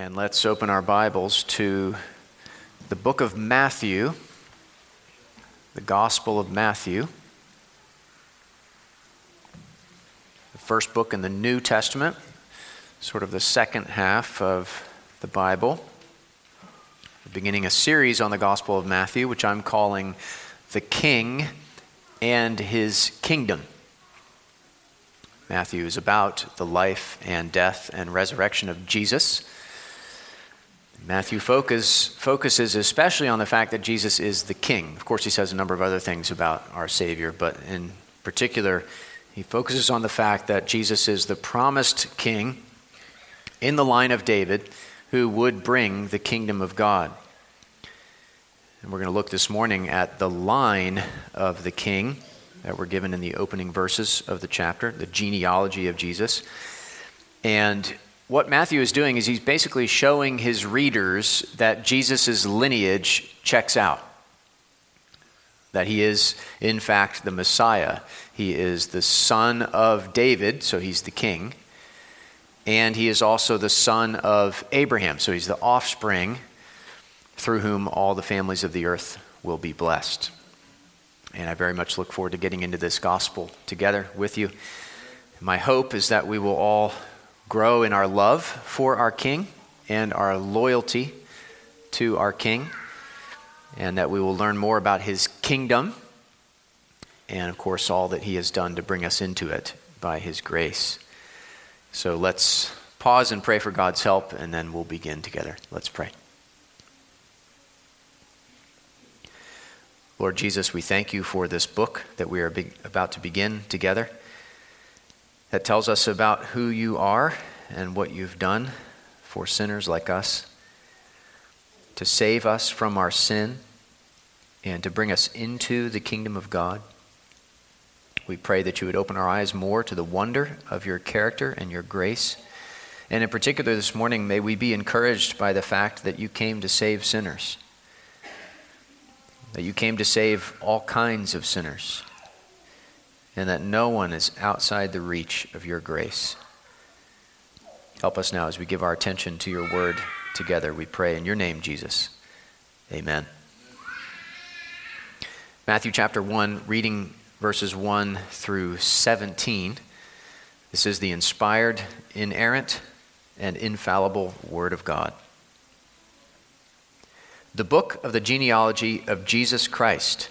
And let's open our Bibles to the book of Matthew, the Gospel of Matthew, the first book in the New Testament, sort of the second half of the Bible. We're beginning a series on the Gospel of Matthew, which I'm calling The King and His Kingdom. Matthew is about the life and death and resurrection of Jesus. Matthew focus, focuses especially on the fact that Jesus is the king. Of course, he says a number of other things about our Savior, but in particular, he focuses on the fact that Jesus is the promised king in the line of David who would bring the kingdom of God. And we're going to look this morning at the line of the king that were given in the opening verses of the chapter, the genealogy of Jesus. And what Matthew is doing is he's basically showing his readers that Jesus' lineage checks out. That he is, in fact, the Messiah. He is the son of David, so he's the king. And he is also the son of Abraham, so he's the offspring through whom all the families of the earth will be blessed. And I very much look forward to getting into this gospel together with you. My hope is that we will all grow in our love for our King and our loyalty to our King, and that we will learn more about his kingdom and, of course, all that he has done to bring us into it by his grace. So let's pause and pray for God's help, and then we'll begin together. Let's pray. Lord Jesus, we thank you for this book that we are be- about to begin together that tells us about who you are and what you've done for sinners like us to save us from our sin and to bring us into the kingdom of God. We pray that you would open our eyes more to the wonder of your character and your grace. And in particular, this morning, may we be encouraged by the fact that you came to save sinners that you came to save all kinds of sinners, and that no one is outside the reach of your grace. Help us now as we give our attention to your word together. We pray in your name, Jesus. Amen. Matthew chapter 1, reading verses 1 through 17. This is the inspired, inerrant, and infallible Word of God the book of the genealogy of Jesus Christ,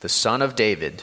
the son of David,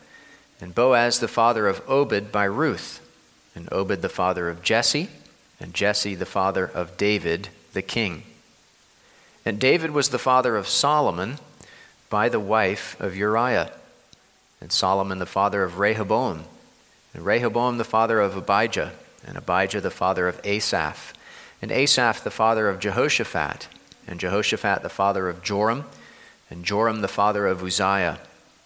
and Boaz the father of Obed by Ruth, and Obed the father of Jesse, and Jesse the father of David the king. And David was the father of Solomon by the wife of Uriah, and Solomon the father of Rehoboam, and Rehoboam the father of Abijah, and Abijah the father of Asaph, and Asaph the father of Jehoshaphat, and Jehoshaphat the father of Joram, and Joram the father of Uzziah,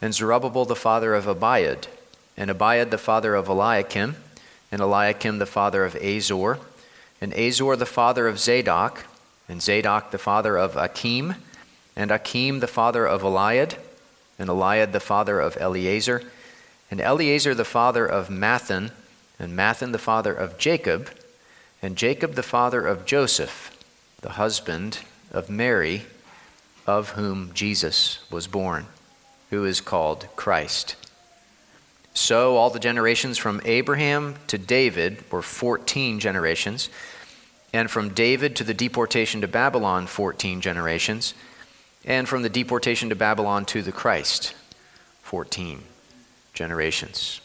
and Zerubbabel the father of Abiud, and Abiud the father of Eliakim, and Eliakim the father of Azor, and Azor the father of Zadok, and Zadok the father of Achim, and Achim the father of Eliud, and Eliud the father of Eleazar, and Eleazar the father of Matthan, and Matthan the father of Jacob, and Jacob the father of Joseph, the husband of Mary, of whom Jesus was born, who is called Christ. So all the generations from Abraham to David were 14 generations, and from David to the deportation to Babylon, 14 generations, and from the deportation to Babylon to the Christ, 14 generations.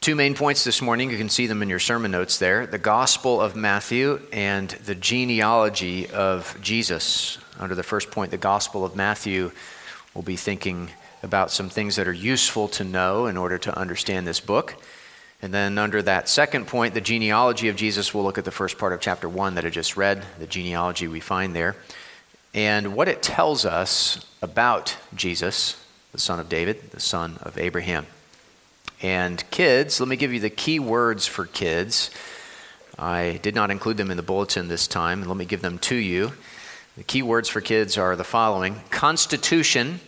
Two main points this morning. You can see them in your sermon notes there the Gospel of Matthew and the genealogy of Jesus. Under the first point, the Gospel of Matthew, we'll be thinking about some things that are useful to know in order to understand this book. And then, under that second point, the genealogy of Jesus, we'll look at the first part of chapter 1 that I just read, the genealogy we find there, and what it tells us about Jesus, the son of David, the son of Abraham. And kids, let me give you the key words for kids. I did not include them in the bulletin this time. Let me give them to you. The key words for kids are the following Constitution.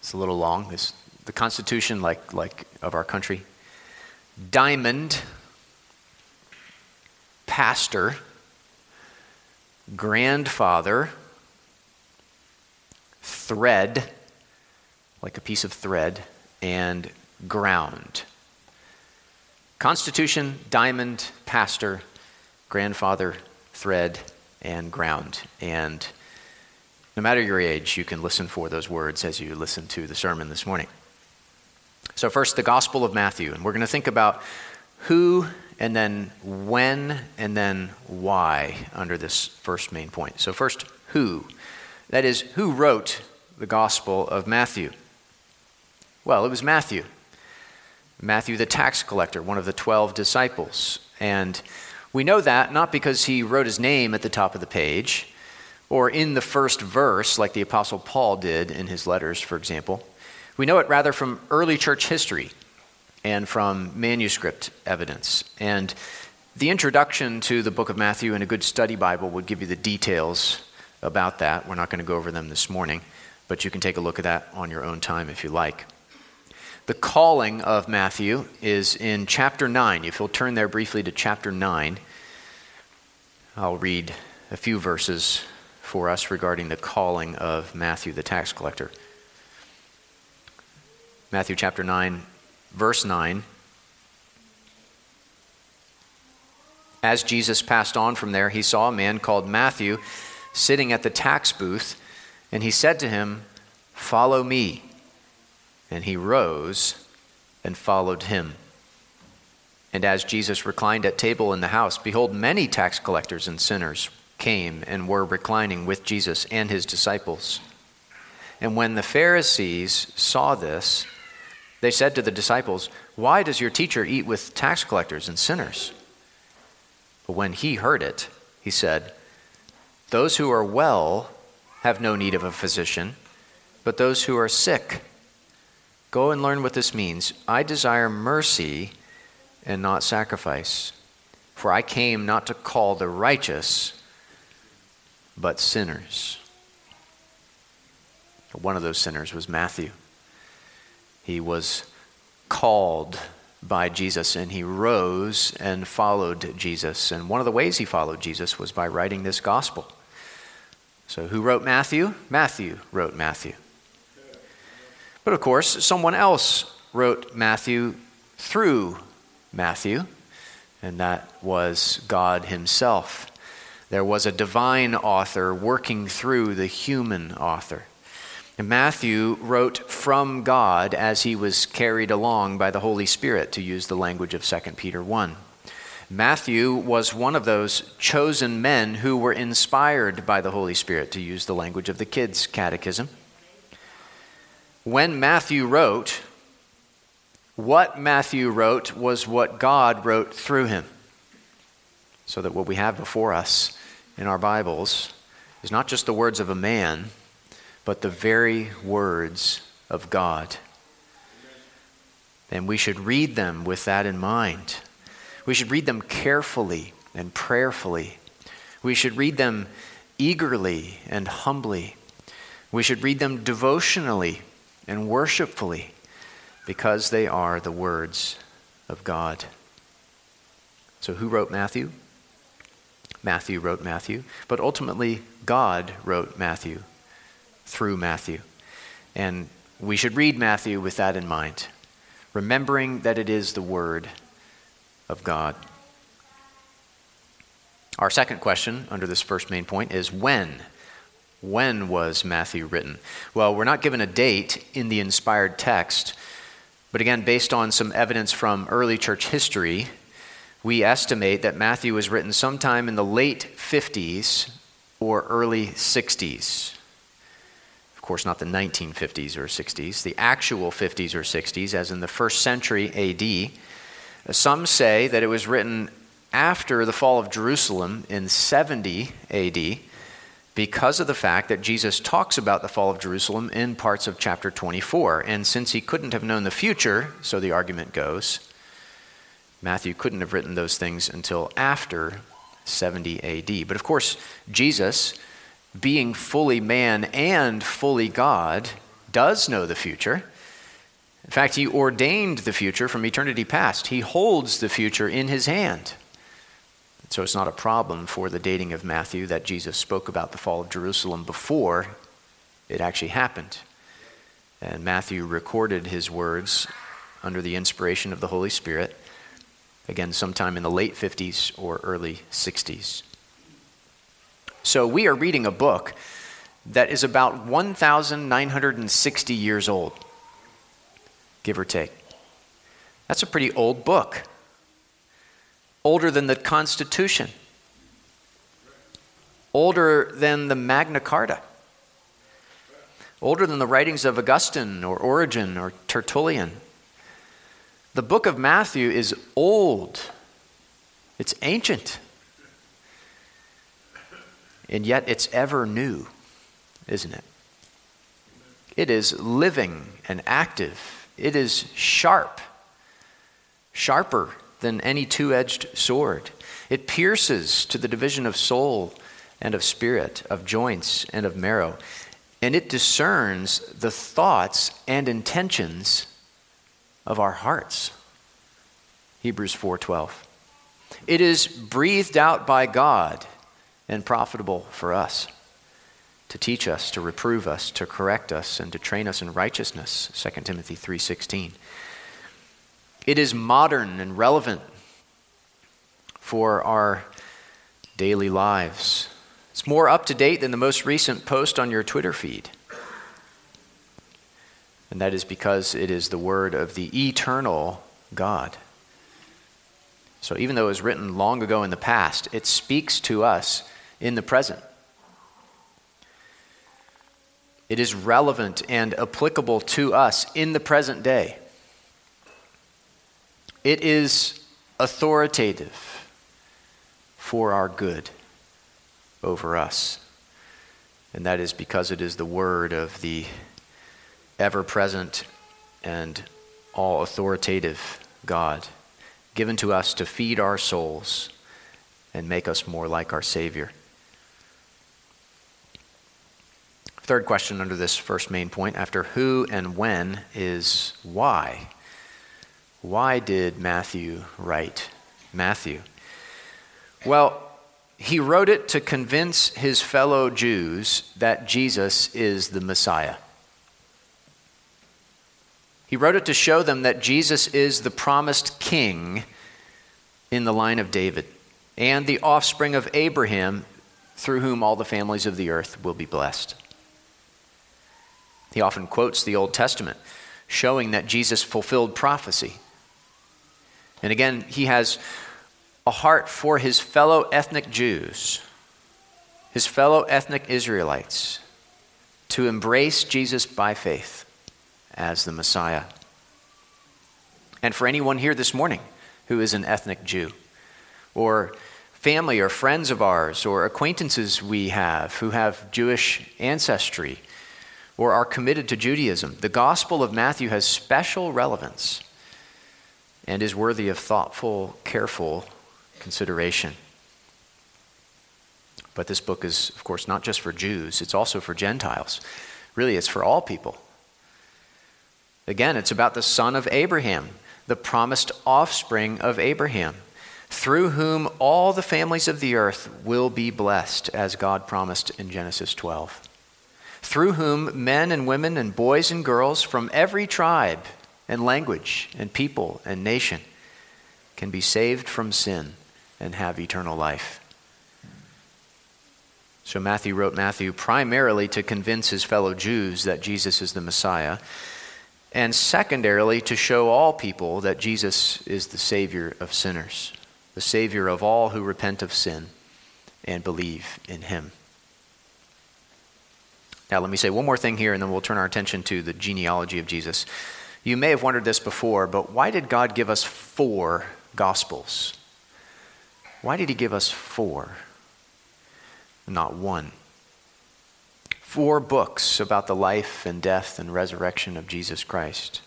It's a little long. The Constitution, like, like of our country. Diamond. Pastor. Grandfather. Thread, like a piece of thread and ground. Constitution, diamond, pastor, grandfather, thread, and ground. And no matter your age, you can listen for those words as you listen to the sermon this morning. So, first, the Gospel of Matthew. And we're going to think about who and then when and then why under this first main point. So, first, who? That is, who wrote the Gospel of Matthew? Well, it was Matthew. Matthew, the tax collector, one of the 12 disciples. And we know that not because he wrote his name at the top of the page or in the first verse, like the Apostle Paul did in his letters, for example. We know it rather from early church history and from manuscript evidence. And the introduction to the book of Matthew in a good study Bible would give you the details about that. We're not going to go over them this morning, but you can take a look at that on your own time if you like. The calling of Matthew is in chapter 9. If you'll turn there briefly to chapter 9, I'll read a few verses for us regarding the calling of Matthew the tax collector. Matthew chapter 9, verse 9. As Jesus passed on from there, he saw a man called Matthew sitting at the tax booth, and he said to him, Follow me. And he rose and followed him. And as Jesus reclined at table in the house, behold, many tax collectors and sinners came and were reclining with Jesus and his disciples. And when the Pharisees saw this, they said to the disciples, Why does your teacher eat with tax collectors and sinners? But when he heard it, he said, Those who are well have no need of a physician, but those who are sick. Go and learn what this means. I desire mercy and not sacrifice. For I came not to call the righteous, but sinners. One of those sinners was Matthew. He was called by Jesus and he rose and followed Jesus. And one of the ways he followed Jesus was by writing this gospel. So, who wrote Matthew? Matthew wrote Matthew. But of course, someone else wrote Matthew through Matthew, and that was God Himself. There was a divine author working through the human author. And Matthew wrote from God as he was carried along by the Holy Spirit, to use the language of 2 Peter 1. Matthew was one of those chosen men who were inspired by the Holy Spirit, to use the language of the kids' catechism when Matthew wrote, what Matthew wrote was what God wrote through him. So that what we have before us in our Bibles is not just the words of a man, but the very words of God. And we should read them with that in mind. We should read them carefully and prayerfully. We should read them eagerly and humbly. We should read them devotionally and worshipfully because they are the words of God. So, who wrote Matthew? Matthew wrote Matthew, but ultimately, God wrote Matthew through Matthew. And we should read Matthew with that in mind, remembering that it is the Word of God. Our second question under this first main point is when? When was Matthew written? Well, we're not given a date in the inspired text, but again, based on some evidence from early church history, we estimate that Matthew was written sometime in the late 50s or early 60s. Of course, not the 1950s or 60s, the actual 50s or 60s, as in the first century AD. Some say that it was written after the fall of Jerusalem in 70 AD because of the fact that Jesus talks about the fall of Jerusalem in parts of chapter 24. And since he couldn't have known the future, so the argument goes, Matthew couldn't have written those things until after 70 AD. But of course, Jesus, being fully man and fully God, does know the future. In fact, he ordained the future from eternity past. He holds the future in his hand. So it's not a problem for the dating of Matthew that Jesus spoke about the fall of Jerusalem before it actually happened. And Matthew recorded his words under the inspiration of the Holy Spirit, again, sometime in the late 50s or early 60s. So we are reading a book that is about 1,960 years old, give or take. That's a pretty old book older than the Constitution, older than the Magna Carta, older than the writings of Augustine or Origen or Tertullian. The book of Matthew is old, it's ancient, and yet it's ever new, isn't it? It is living and active, it is sharp, sharper than any two edged sword. It pierces to the division of soul and of spirit, of joints and of marrow, and it discerns the thoughts and intentions of our hearts. Hebrews 4:12. It is breathed out by God and profitable for us to teach us, to reprove us, to correct us and to train us in righteousness. 2 Timothy 3:16. It is modern and relevant for our daily lives. It's more up to date than the most recent post on your Twitter feed. And that is because it is the word of the eternal God. So even though it was written long ago in the past, it speaks to us in the present. It is relevant and applicable to us in the present day. It is authoritative for our good over us. And that is because it is the word of the ever present and all authoritative God, given to us to feed our souls and make us more like our Savior. Third question under this first main point after who and when is why. Why did Matthew write Matthew? Well, he wrote it to convince his fellow Jews that Jesus is the Messiah. He wrote it to show them that Jesus is the promised king in the line of David and the offspring of Abraham through whom all the families of the earth will be blessed. He often quotes the Old Testament, showing that Jesus fulfilled prophecy and again, he has a heart for his fellow ethnic Jews, his fellow ethnic Israelites, to embrace Jesus by faith as the Messiah. And for anyone here this morning who is an ethnic Jew, or family or friends of ours, or acquaintances we have who have Jewish ancestry, or are committed to Judaism, the Gospel of Matthew has special relevance and is worthy of thoughtful, careful consideration. But this book is, of course, not just for Jews, it's also for Gentiles. Really, it's for all people. Again, it's about the son of Abraham, the promised offspring of Abraham, through whom all the families of the earth will be blessed, as God promised in Genesis 12. Through whom men and women and boys and girls from every tribe and language and people and nation can be saved from sin and have eternal life. So Matthew wrote Matthew primarily to convince his fellow Jews that Jesus is the Messiah, and secondarily to show all people that Jesus is the Savior of sinners, the Savior of all who repent of sin and believe in him. Now, let me say one more thing here, and then we'll turn our attention to the genealogy of Jesus. You may have wondered this before, but why did God give us four Gospels? Why did He give us four, not one? Four books about the life and death and resurrection of Jesus Christ.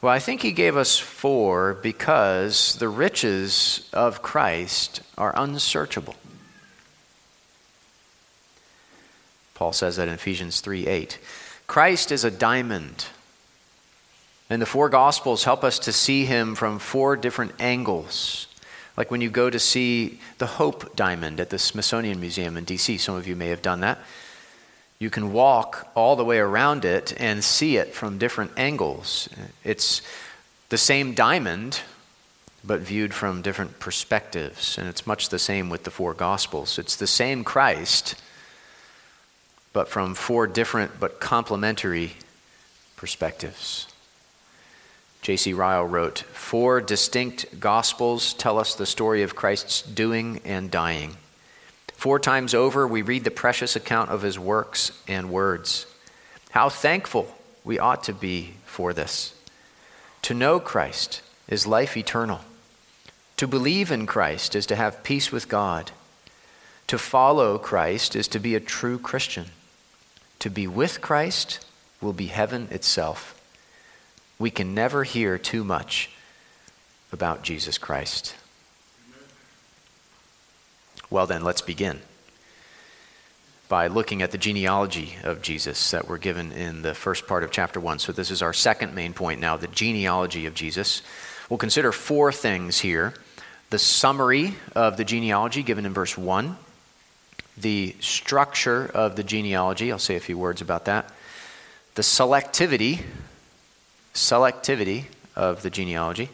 Well, I think He gave us four because the riches of Christ are unsearchable. Paul says that in Ephesians 3 8. Christ is a diamond. And the four Gospels help us to see him from four different angles. Like when you go to see the Hope Diamond at the Smithsonian Museum in D.C., some of you may have done that. You can walk all the way around it and see it from different angles. It's the same diamond, but viewed from different perspectives. And it's much the same with the four Gospels. It's the same Christ but from four different but complementary perspectives. J.C. Ryle wrote Four distinct Gospels tell us the story of Christ's doing and dying. Four times over, we read the precious account of his works and words. How thankful we ought to be for this. To know Christ is life eternal. To believe in Christ is to have peace with God. To follow Christ is to be a true Christian. To be with Christ will be heaven itself. We can never hear too much about Jesus Christ. Well, then, let's begin by looking at the genealogy of Jesus that we're given in the first part of chapter 1. So, this is our second main point now the genealogy of Jesus. We'll consider four things here the summary of the genealogy given in verse 1 the structure of the genealogy. I'll say a few words about that. The selectivity, selectivity of the genealogy.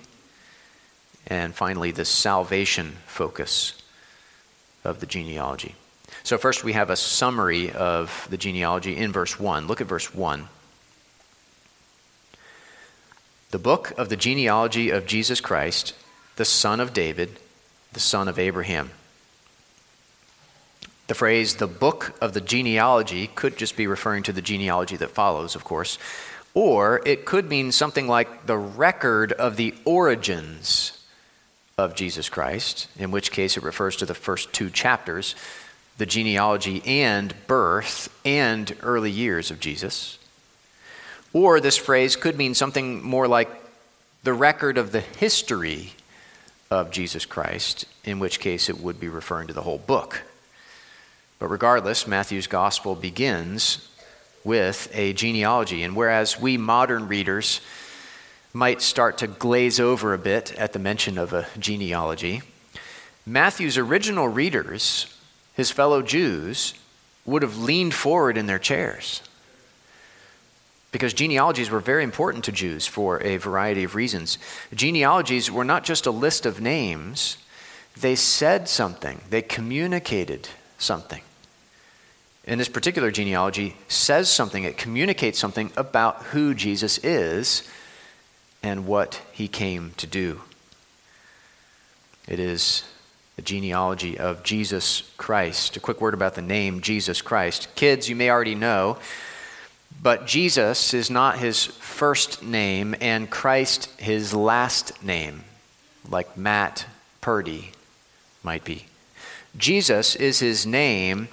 And finally, the salvation focus of the genealogy. So, first, we have a summary of the genealogy in verse 1. Look at verse 1. The book of the genealogy of Jesus Christ, the son of David, the son of Abraham. The phrase, the book of the genealogy, could just be referring to the genealogy that follows, of course, or it could mean something like the record of the origins of Jesus Christ, in which case it refers to the first two chapters, the genealogy and birth and early years of Jesus. Or this phrase could mean something more like the record of the history of Jesus Christ, in which case it would be referring to the whole book. But regardless, Matthew's gospel begins with a genealogy. And whereas we modern readers might start to glaze over a bit at the mention of a genealogy, Matthew's original readers, his fellow Jews, would have leaned forward in their chairs. Because genealogies were very important to Jews for a variety of reasons. Genealogies were not just a list of names, they said something, they communicated something. In this particular genealogy, says something, it communicates something about who Jesus is and what he came to do. It is the genealogy of Jesus Christ. A quick word about the name Jesus Christ. Kids, you may already know, but Jesus is not his first name and Christ his last name, like Matt Purdy might be. Jesus is his name,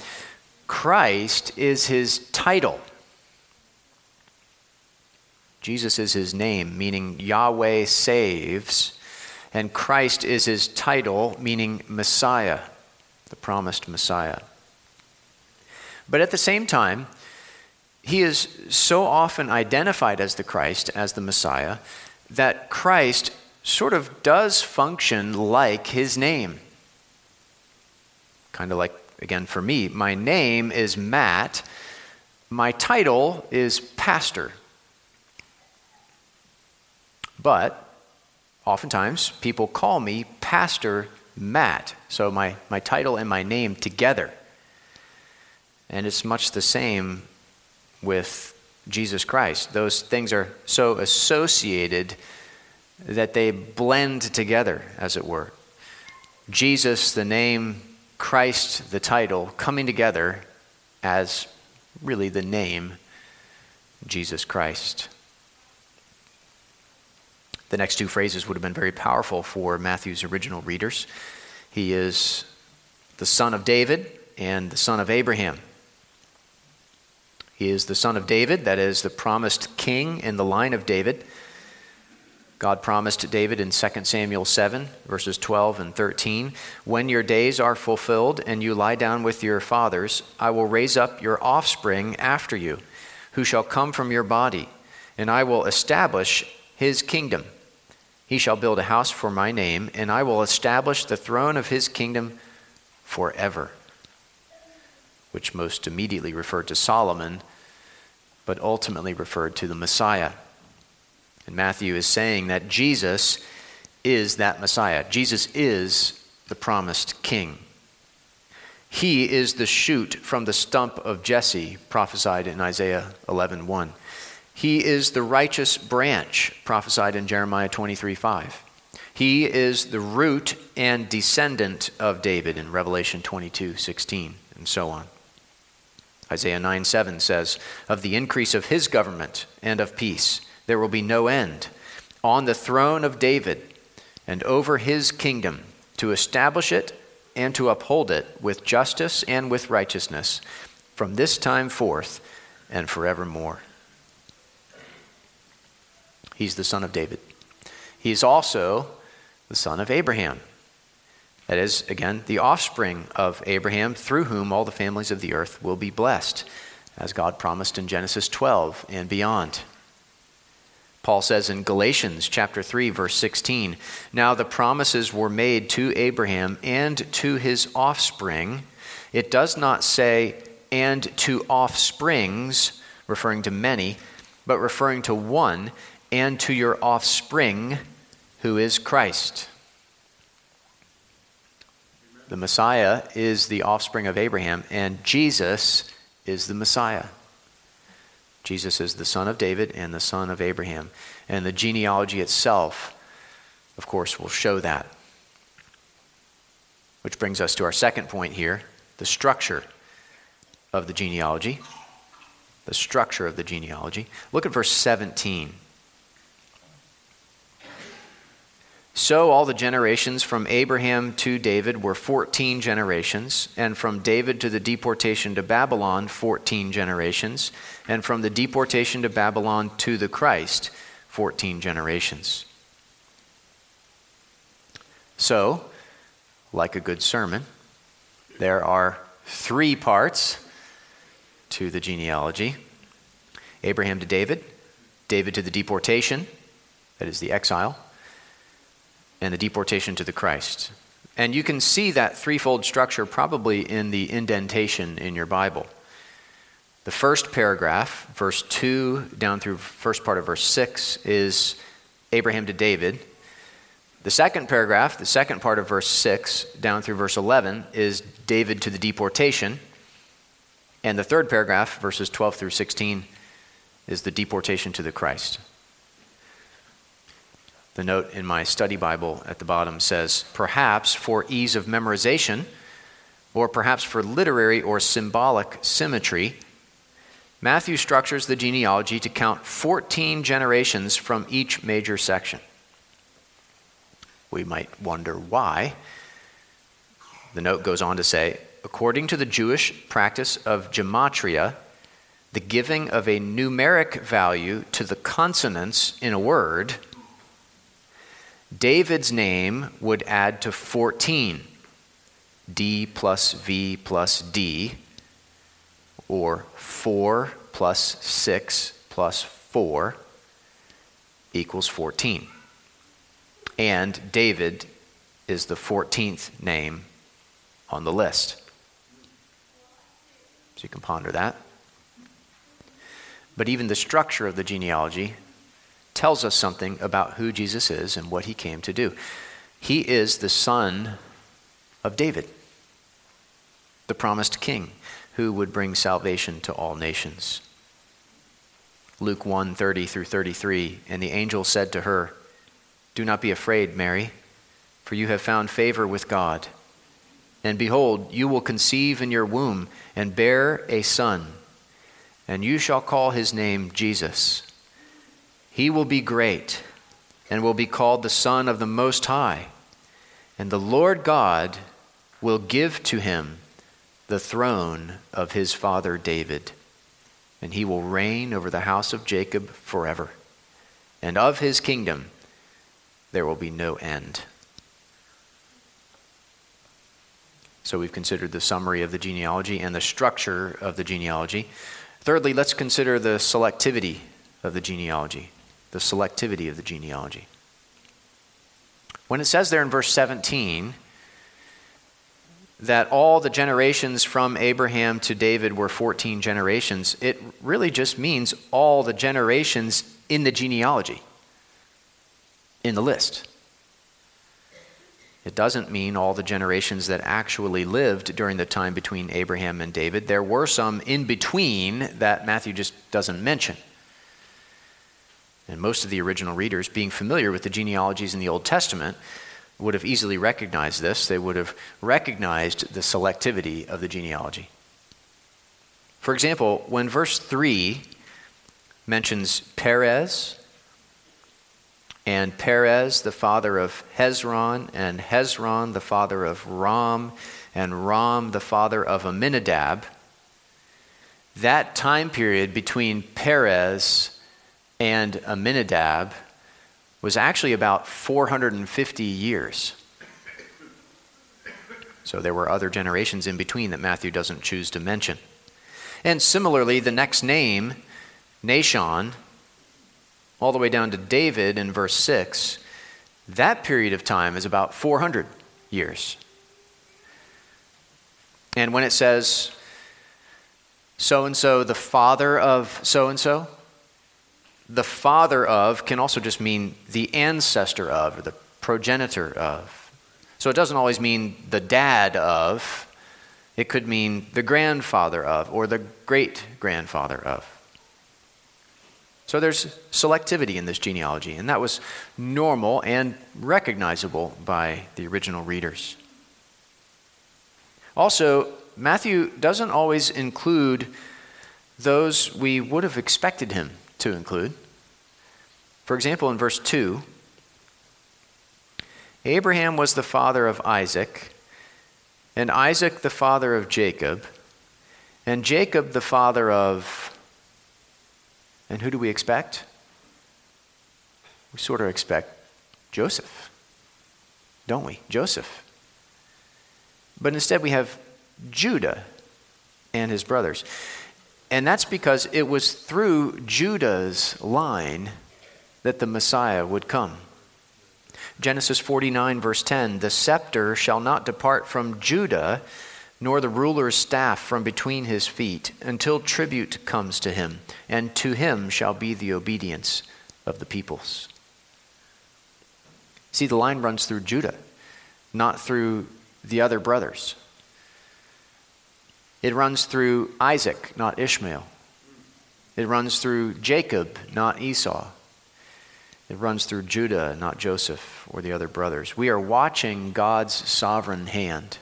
Christ is his title. Jesus is his name, meaning Yahweh saves, and Christ is his title, meaning Messiah, the promised Messiah. But at the same time, he is so often identified as the Christ, as the Messiah, that Christ sort of does function like his name kind of like, again, for me, my name is Matt, my title is pastor. But oftentimes people call me Pastor Matt. So my, my title and my name together. And it's much the same with Jesus Christ. Those things are so associated that they blend together, as it were. Jesus, the name, Christ, the title, coming together as really the name Jesus Christ. The next two phrases would have been very powerful for Matthew's original readers. He is the son of David and the son of Abraham. He is the son of David, that is, the promised king in the line of David. God promised David in 2 Samuel 7, verses 12 and 13 When your days are fulfilled and you lie down with your fathers, I will raise up your offspring after you, who shall come from your body, and I will establish his kingdom. He shall build a house for my name, and I will establish the throne of his kingdom forever which most immediately referred to Solomon, but ultimately referred to the Messiah. And Matthew is saying that Jesus is that Messiah. Jesus is the promised king. He is the shoot from the stump of Jesse, prophesied in Isaiah 11:1. 1. He is the righteous branch, prophesied in Jeremiah 23:5. He is the root and descendant of David in Revelation 22:16, and so on. Isaiah 9 7 says, Of the increase of his government and of peace, there will be no end, on the throne of David and over his kingdom, to establish it and to uphold it with justice and with righteousness from this time forth and forevermore. He's the son of David. He is also the son of Abraham. That is, again, the offspring of Abraham, through whom all the families of the earth will be blessed, as God promised in Genesis 12 and beyond. Paul says in Galatians chapter 3 verse 16, now the promises were made to Abraham and to his offspring. It does not say and to offsprings, referring to many, but referring to one, and to your offspring, who is Christ. The Messiah is the offspring of Abraham, and Jesus is the Messiah. Jesus is the son of David and the son of Abraham. And the genealogy itself, of course, will show that. Which brings us to our second point here the structure of the genealogy. The structure of the genealogy. Look at verse 17. So all the generations from Abraham to David were 14 generations, and from David to the deportation to Babylon, 14 generations, and from the deportation to Babylon to the Christ, 14 generations. So, like a good sermon, there are three parts to the genealogy Abraham to David, David to the deportation, that is the exile and the deportation to the Christ. And you can see that threefold structure probably in the indentation in your Bible. The first paragraph, verse 2 down through first part of verse 6, is Abraham to David. The second paragraph, the second part of verse 6 down through verse 11, is David to the deportation. And the third paragraph, verses 12 through 16, is the deportation to the Christ. The note in my study Bible at the bottom says, perhaps for ease of memorization, or perhaps for literary or symbolic symmetry, Matthew structures the genealogy to count 14 generations from each major section. We might wonder why. The note goes on to say, according to the Jewish practice of gematria, the giving of a numeric value to the consonants in a word David's name would add to 14. D plus V plus D, or 4 plus 6 plus 4 equals 14. And David is the 14th name on the list. So you can ponder that. But even the structure of the genealogy tells us something about who Jesus is and what he came to do. He is the son of David, the promised king who would bring salvation to all nations. Luke 1 30 through 33. And the angel said to her, Do not be afraid, Mary, for you have found favor with God. And behold, you will conceive in your womb and bear a son, and you shall call his name Jesus. He will be great and will be called the Son of the Most High. And the Lord God will give to him the throne of his father David, and he will reign over the house of Jacob forever. And of his kingdom there will be no end. So we've considered the summary of the genealogy and the structure of the genealogy. Thirdly, let's consider the selectivity of the genealogy the selectivity of the genealogy. When it says there in verse 17 that all the generations from Abraham to David were 14 generations, it really just means all the generations in the genealogy, in the list. It doesn't mean all the generations that actually lived during the time between Abraham and David. There were some in between that Matthew just doesn't mention. And most of the original readers, being familiar with the genealogies in the Old Testament, would have easily recognized this. They would have recognized the selectivity of the genealogy. For example, when verse 3 mentions Perez, and Perez, the father of Hezron, and Hezron, the father of Ram, and Ram, the father of Amminadab, that time period between Perez and Amminadab was actually about 450 years. So there were other generations in between that Matthew doesn't choose to mention. And similarly, the next name, Nahshon, all the way down to David in verse 6, that period of time is about 400 years. And when it says, so and so, the father of so and so, the father of can also just mean the ancestor of or the progenitor of. So it doesn't always mean the dad of, it could mean the grandfather of or the great grandfather of. So there's selectivity in this genealogy, and that was normal and recognizable by the original readers. Also, Matthew doesn't always include those we would have expected him to include. For example, in verse 2, Abraham was the father of Isaac, and Isaac the father of Jacob, and Jacob the father of. And who do we expect? We sort of expect Joseph, don't we? Joseph. But instead, we have Judah and his brothers. And that's because it was through Judah's line that the Messiah would come. Genesis 49, verse 10 The scepter shall not depart from Judah, nor the ruler's staff from between his feet, until tribute comes to him, and to him shall be the obedience of the peoples. See, the line runs through Judah, not through the other brothers. It runs through Isaac, not Ishmael. It runs through Jacob, not Esau. It runs through Judah, not Joseph or the other brothers. We are watching God's sovereign hand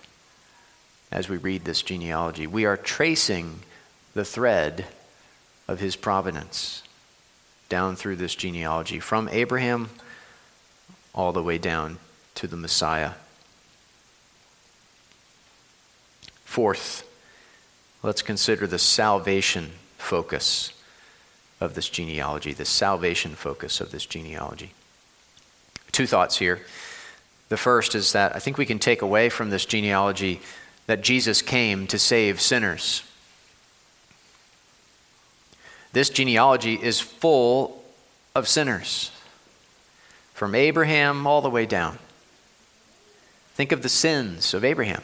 as we read this genealogy. We are tracing the thread of his providence down through this genealogy from Abraham all the way down to the Messiah. Fourth, let's consider the salvation focus of this genealogy, the salvation focus of this genealogy. Two thoughts here. The first is that I think we can take away from this genealogy that Jesus came to save sinners. This genealogy is full of sinners, from Abraham all the way down. Think of the sins of Abraham,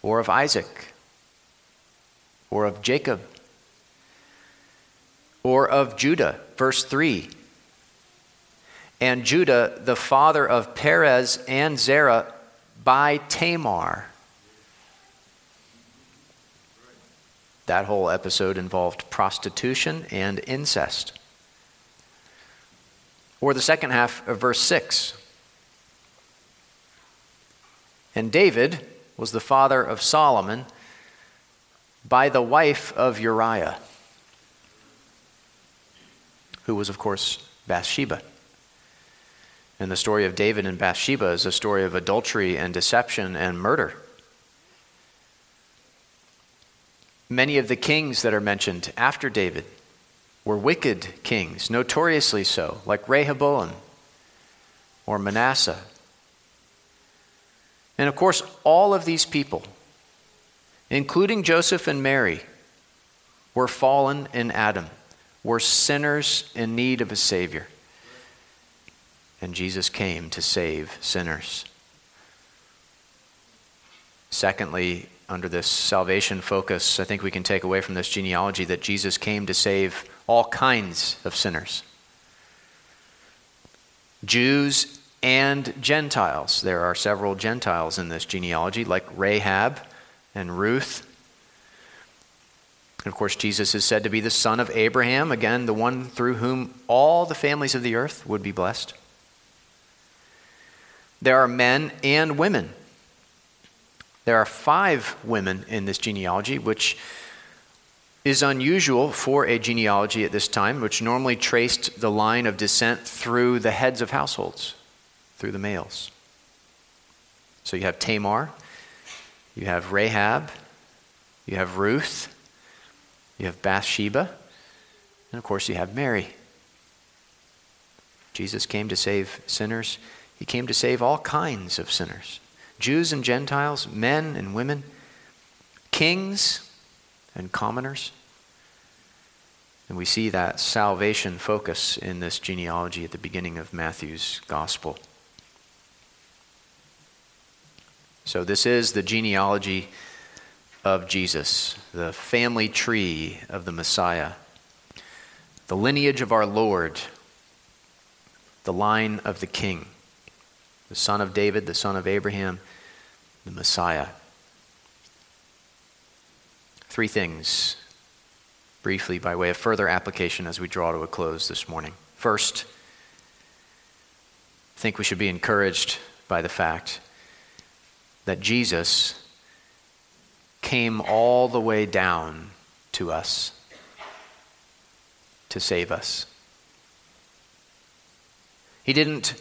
or of Isaac, or of Jacob, or of Judah. Verse 3 and Judah, the father of Perez and Zerah, by Tamar. That whole episode involved prostitution and incest. Or the second half of verse 6. And David was the father of Solomon by the wife of Uriah, who was, of course, Bathsheba. And the story of David and Bathsheba is a story of adultery and deception and murder. Many of the kings that are mentioned after David were wicked kings, notoriously so, like Rehoboam or Manasseh. And of course, all of these people, including Joseph and Mary, were fallen in Adam, were sinners in need of a Savior and Jesus came to save sinners. Secondly, under this salvation focus, I think we can take away from this genealogy that Jesus came to save all kinds of sinners Jews and Gentiles. There are several Gentiles in this genealogy, like Rahab and Ruth. And of course, Jesus is said to be the son of Abraham, again, the one through whom all the families of the earth would be blessed. There are men and women. There are five women in this genealogy, which is unusual for a genealogy at this time, which normally traced the line of descent through the heads of households, through the males. So you have Tamar, you have Rahab, you have Ruth, you have Bathsheba, and of course you have Mary. Jesus came to save sinners. He came to save all kinds of sinners Jews and Gentiles, men and women, kings and commoners. And we see that salvation focus in this genealogy at the beginning of Matthew's gospel. So, this is the genealogy of Jesus, the family tree of the Messiah, the lineage of our Lord, the line of the King the son of David, the son of Abraham, the Messiah. Three things, briefly, by way of further application as we draw to a close this morning. First, I think we should be encouraged by the fact that Jesus came all the way down to us to save us. He didn't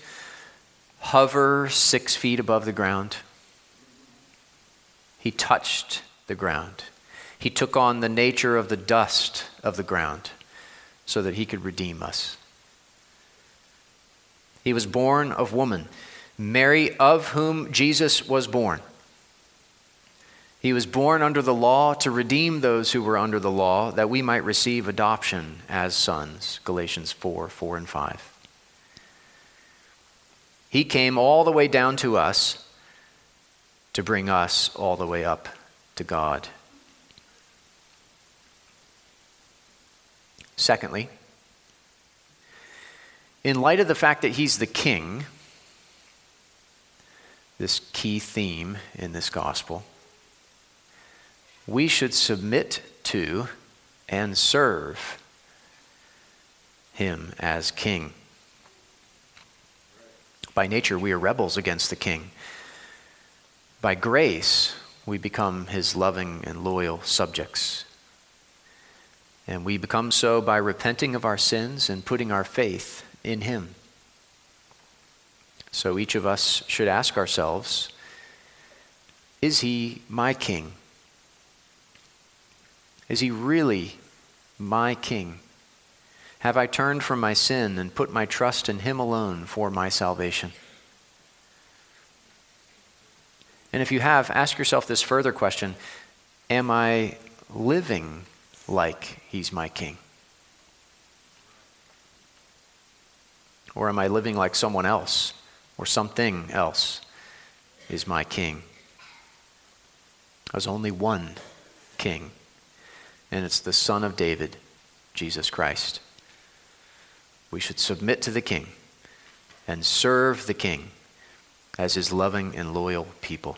hover six feet above the ground. He touched the ground. He took on the nature of the dust of the ground so that he could redeem us. He was born of woman, Mary, of whom Jesus was born. He was born under the law to redeem those who were under the law, that we might receive adoption as sons. Galatians 4 4 and 5. He came all the way down to us to bring us all the way up to God. Secondly, in light of the fact that he's the king, this key theme in this gospel, we should submit to and serve him as king. By nature, we are rebels against the king. By grace, we become his loving and loyal subjects. And we become so by repenting of our sins and putting our faith in him. So each of us should ask ourselves Is he my king? Is he really my king? Have I turned from my sin and put my trust in Him alone for my salvation? And if you have, ask yourself this further question Am I living like He's my King? Or am I living like someone else or something else is my King? There's only one King, and it's the Son of David, Jesus Christ. We should submit to the king and serve the King as his loving and loyal people.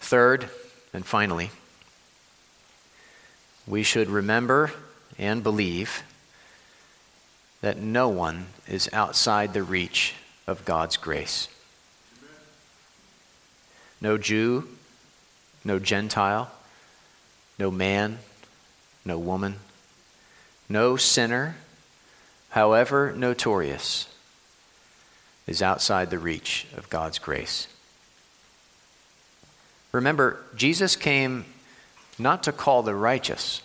Third, and finally, we should remember and believe that no one is outside the reach of God's grace. No Jew, no Gentile, no man, no woman, no sinner, however notorious, is outside the reach of God's grace. Remember, Jesus came not to call the righteous,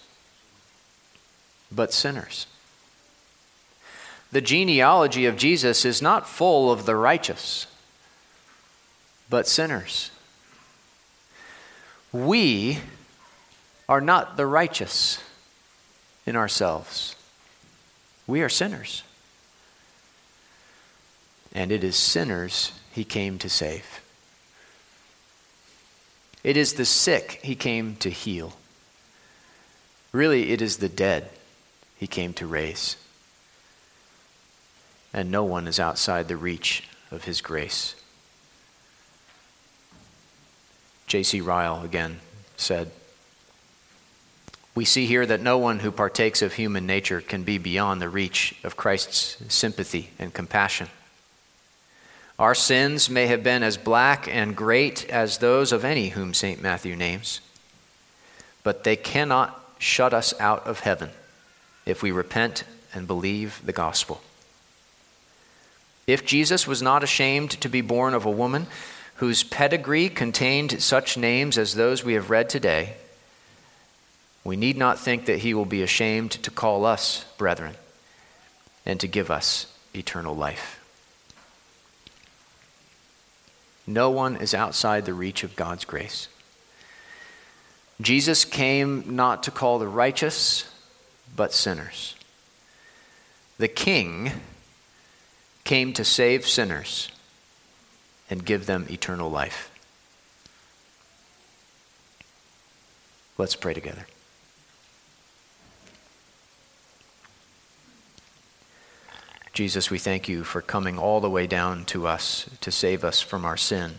but sinners. The genealogy of Jesus is not full of the righteous, but sinners. We are not the righteous in ourselves, we are sinners. And it is sinners he came to save. It is the sick he came to heal. Really, it is the dead he came to raise and no one is outside the reach of his grace. J.C. Ryle again said, We see here that no one who partakes of human nature can be beyond the reach of Christ's sympathy and compassion. Our sins may have been as black and great as those of any whom St. Matthew names, but they cannot shut us out of heaven if we repent and believe the gospel. If Jesus was not ashamed to be born of a woman whose pedigree contained such names as those we have read today, we need not think that he will be ashamed to call us brethren and to give us eternal life. No one is outside the reach of God's grace. Jesus came not to call the righteous, but sinners. The king came to save sinners and give them eternal life. Let's pray together. Jesus, we thank you for coming all the way down to us to save us from our sin.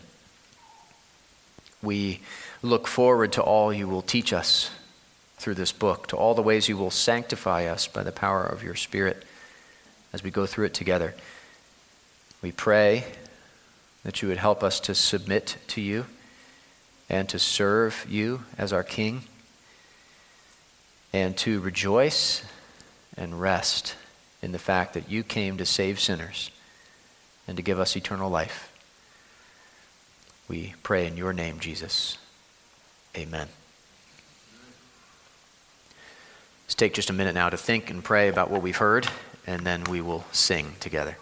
We look forward to all you will teach us through this book, to all the ways you will sanctify us by the power of your Spirit as we go through it together. We pray that you would help us to submit to you and to serve you as our King and to rejoice and rest in the fact that you came to save sinners and to give us eternal life. We pray in your name, Jesus. Amen. Let's take just a minute now to think and pray about what we've heard, and then we will sing together.